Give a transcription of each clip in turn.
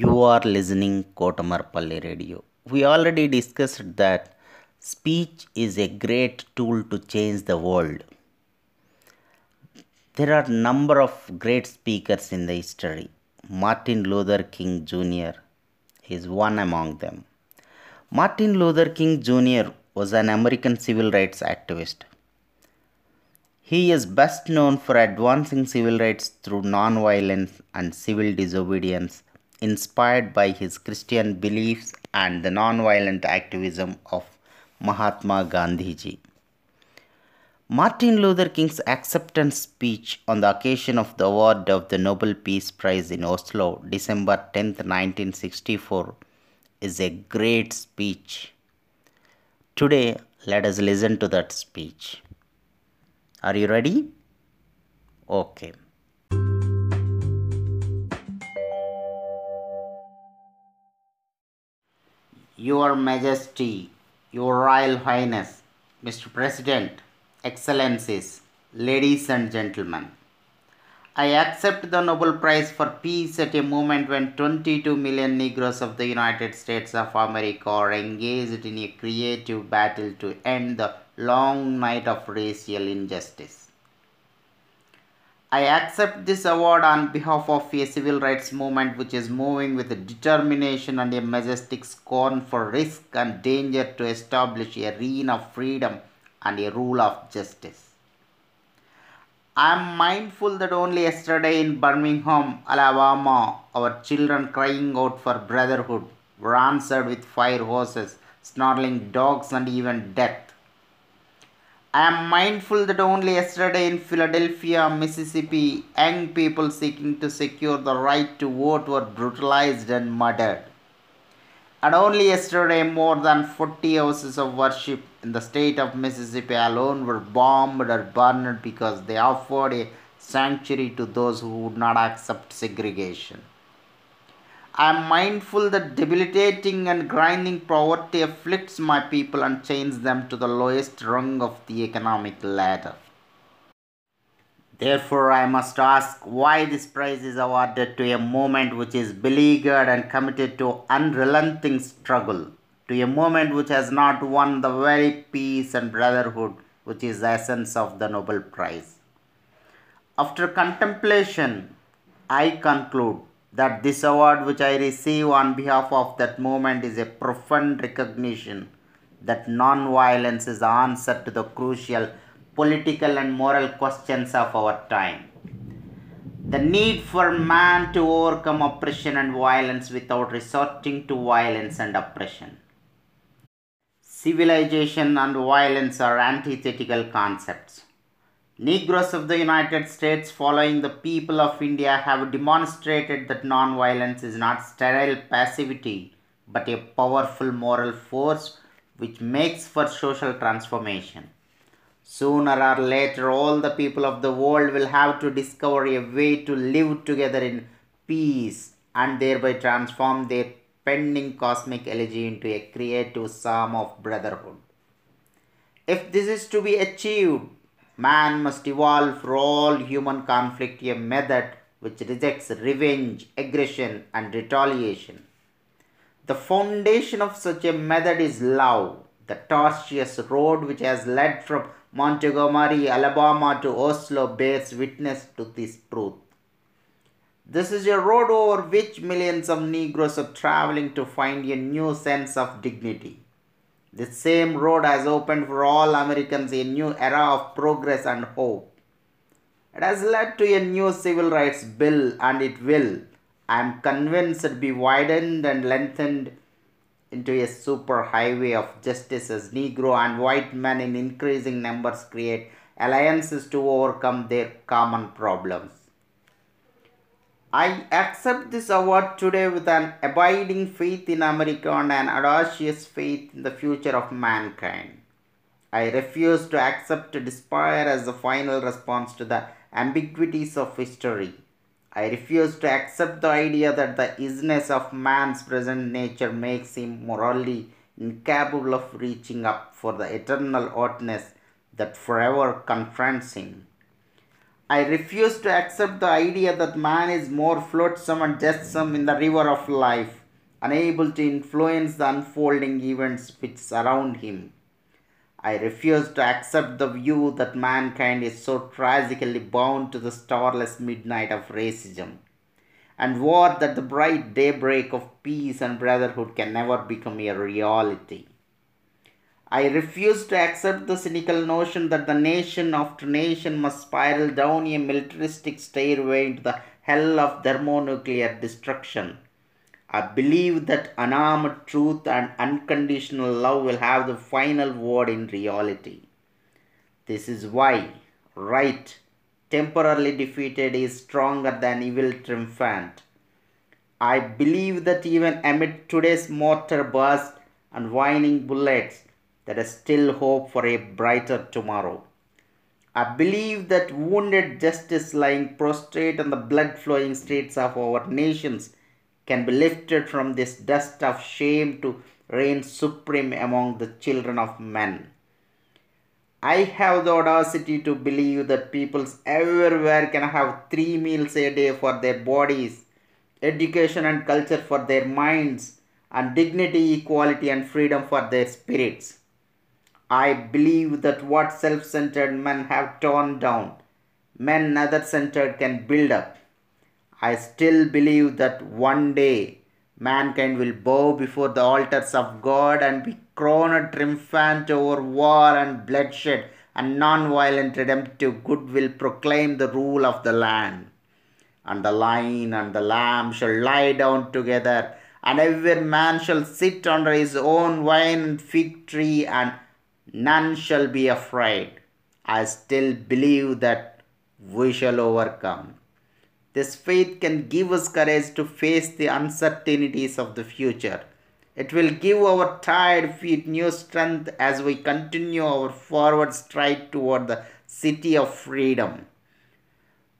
You are listening Kotamarpalli Radio. We already discussed that speech is a great tool to change the world. There are number of great speakers in the history. Martin Luther King Jr. is one among them. Martin Luther King Jr. was an American civil rights activist. He is best known for advancing civil rights through non-violence and civil disobedience, inspired by his Christian beliefs and the non-violent activism of Mahatma Gandhiji. Martin Luther King's acceptance speech on the occasion of the award of the Nobel Peace Prize in Oslo, December 10, 1964, is a great speech. Today, let us listen to that speech. Are you ready? Okay. Your Majesty, Your Royal Highness, Mr. President, Excellencies, ladies and gentlemen. I accept the Nobel Prize for Peace at a moment when 22 million Negroes of the United States of America are engaged in a creative battle to end the long night of racial injustice. I accept this award on behalf of a civil rights movement which is moving with determination and a majestic scorn for risk and danger to establish a reign of freedom and a rule of justice. I am mindful that only yesterday in Birmingham, Alabama, our children crying out for brotherhood were answered with fire hoses, snarling dogs, and even death. I am mindful that only yesterday in Philadelphia, Mississippi, young people seeking to secure the right to vote were brutalized and murdered. And only yesterday, more than 40 houses of worship in the state of Mississippi alone were bombed or burned because they offered a sanctuary to those who would not accept segregation. I am mindful that debilitating and grinding poverty afflicts my people and chains them to the lowest rung of the economic ladder. Therefore, I must ask why this prize is awarded to a movement which is beleaguered and committed to unrelenting struggle, to a movement which has not won the very peace and brotherhood which is the essence of the Nobel Prize. After contemplation, I conclude that this award which I receive on behalf of that movement is a profound recognition that non-violence is the answer to the crucial political and moral questions of our time. The need for man to overcome oppression and violence without resorting to violence and oppression. Civilization and violence are antithetical concepts. Negroes of the United States, following the people of India, have demonstrated that non-violence is not sterile passivity but a powerful moral force which makes for social transformation. Sooner or later, all the people of the world will have to discover a way to live together in peace and thereby transform their pending cosmic elegy into a creative psalm of brotherhood. If this is to be achieved, man must evolve for all human conflict a method which rejects revenge, aggression, and retaliation. The foundation of such a method is love, the tortuous road which has led from Montgomery, Alabama to Oslo bears witness to this truth. This is a road over which millions of Negroes are traveling to find a new sense of dignity. This same road has opened for all Americans a new era of progress and hope. It has led to a new civil rights bill and it will, I am convinced, be widened and lengthened into a super highway of justice as Negro and white men in increasing numbers create alliances to overcome their common problems. I accept this award today with an abiding faith in America and an audacious faith in the future of mankind. I refuse to accept despair as the final response to the ambiguities of history. I refuse to accept the idea that the isness of man's present nature makes him morally incapable of reaching up for the eternal oughtness that forever confronts him. I refuse to accept the idea that man is more flotsam and jetsam in the river of life, unable to influence the unfolding events which surround him. I refuse to accept the view that mankind is so tragically bound to the starless midnight of racism and war that the bright daybreak of peace and brotherhood can never become a reality. I refuse to accept the cynical notion that the nation after nation must spiral down a militaristic stairway into the hell of thermonuclear destruction. I believe that unarmed truth and unconditional love will have the final word in reality. This is why right, temporarily defeated, is stronger than evil triumphant. I believe that even amid today's mortar burst and whining bullets, there is still hope for a brighter tomorrow. I believe that wounded justice lying prostrate on the blood flowing streets of our nations can be lifted from this dust of shame to reign supreme among the children of men. I have the audacity to believe that peoples everywhere can have three meals a day for their bodies, education and culture for their minds, and dignity, equality, and freedom for their spirits. I believe that what self centered men have torn down, men other centered can build up. I still believe that one day mankind will bow before the altars of God and be crowned triumphant over war and bloodshed, and non violent redemptive good will proclaim the rule of the land. And the lion and the lamb shall lie down together, and every man shall sit under his own vine and fig tree and None shall be afraid. I still believe that we shall overcome. This faith can give us courage to face the uncertainties of the future. It will give our tired feet new strength as we continue our forward stride toward the city of freedom.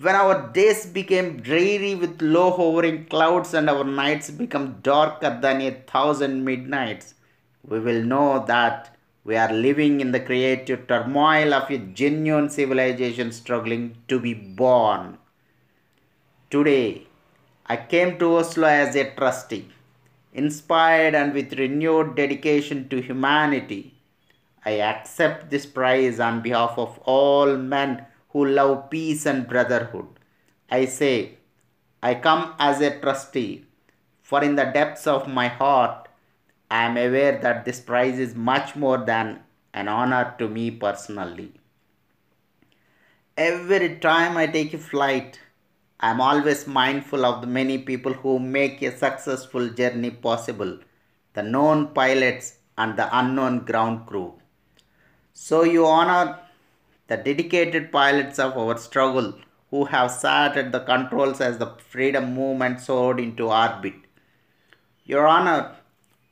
When our days became dreary with low hovering clouds and our nights become darker than a thousand midnights, we will know that we are living in the creative turmoil of a genuine civilization struggling to be born. Today, I came to Oslo as a trustee, inspired and with renewed dedication to humanity. I accept this prize on behalf of all men who love peace and brotherhood. I say, I come as a trustee, for in the depths of my heart, I am aware that this prize is much more than an honor to me personally. Every time I take a flight, I am always mindful of the many people who make a successful journey possible the known pilots and the unknown ground crew. So you honor the dedicated pilots of our struggle who have sat at the controls as the freedom movement soared into orbit. Your Honor,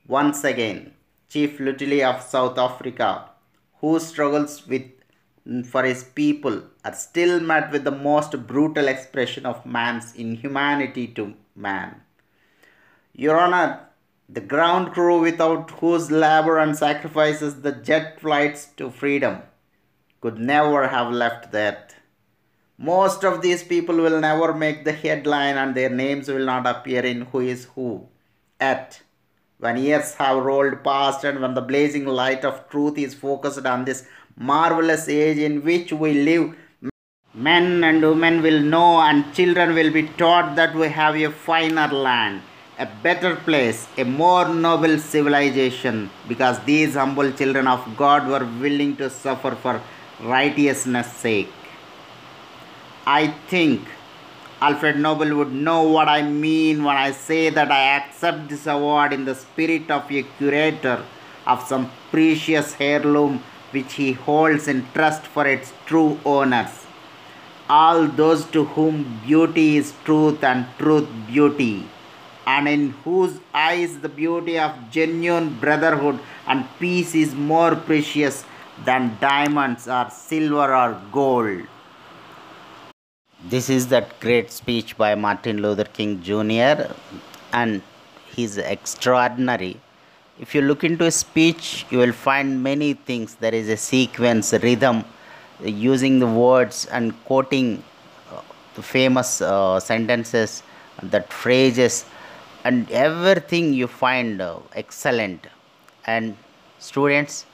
once again, Chief Lutuli of South Africa, who struggles with for his people, are still met with the most brutal expression of man's inhumanity to man. Your Honor, the ground crew without whose labor and sacrifices the jet flights to freedom could never have left that. Most of these people will never make the headline and their names will not appear in Who is Who. At when years have rolled past and when the blazing light of truth is focused on this marvelous age in which we live, men and women will know and children will be taught that we have a finer land, a better place, a more noble civilization, because these humble children of God were willing to suffer for righteousness' sake. I think Alfred Nobel would know what I mean when I say that I accept this award in the spirit of a curator of some precious heirloom which he holds in trust for its true owners. All those to whom beauty is truth and truth beauty, and in whose eyes the beauty of genuine brotherhood and peace is more precious than diamonds or silver or gold. This is that great speech by Martin Luther King Jr. and he's extraordinary. If you look into his speech, you will find many things. There is a sequence, rhythm, using the words and quoting the famous uh, sentences, that phrases, and everything you find uh, excellent. And students,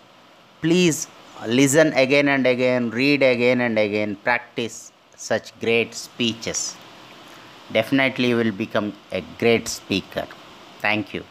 please listen again and again, read again and again, practice such great speeches. Definitely, you will become a great speaker. Thank you.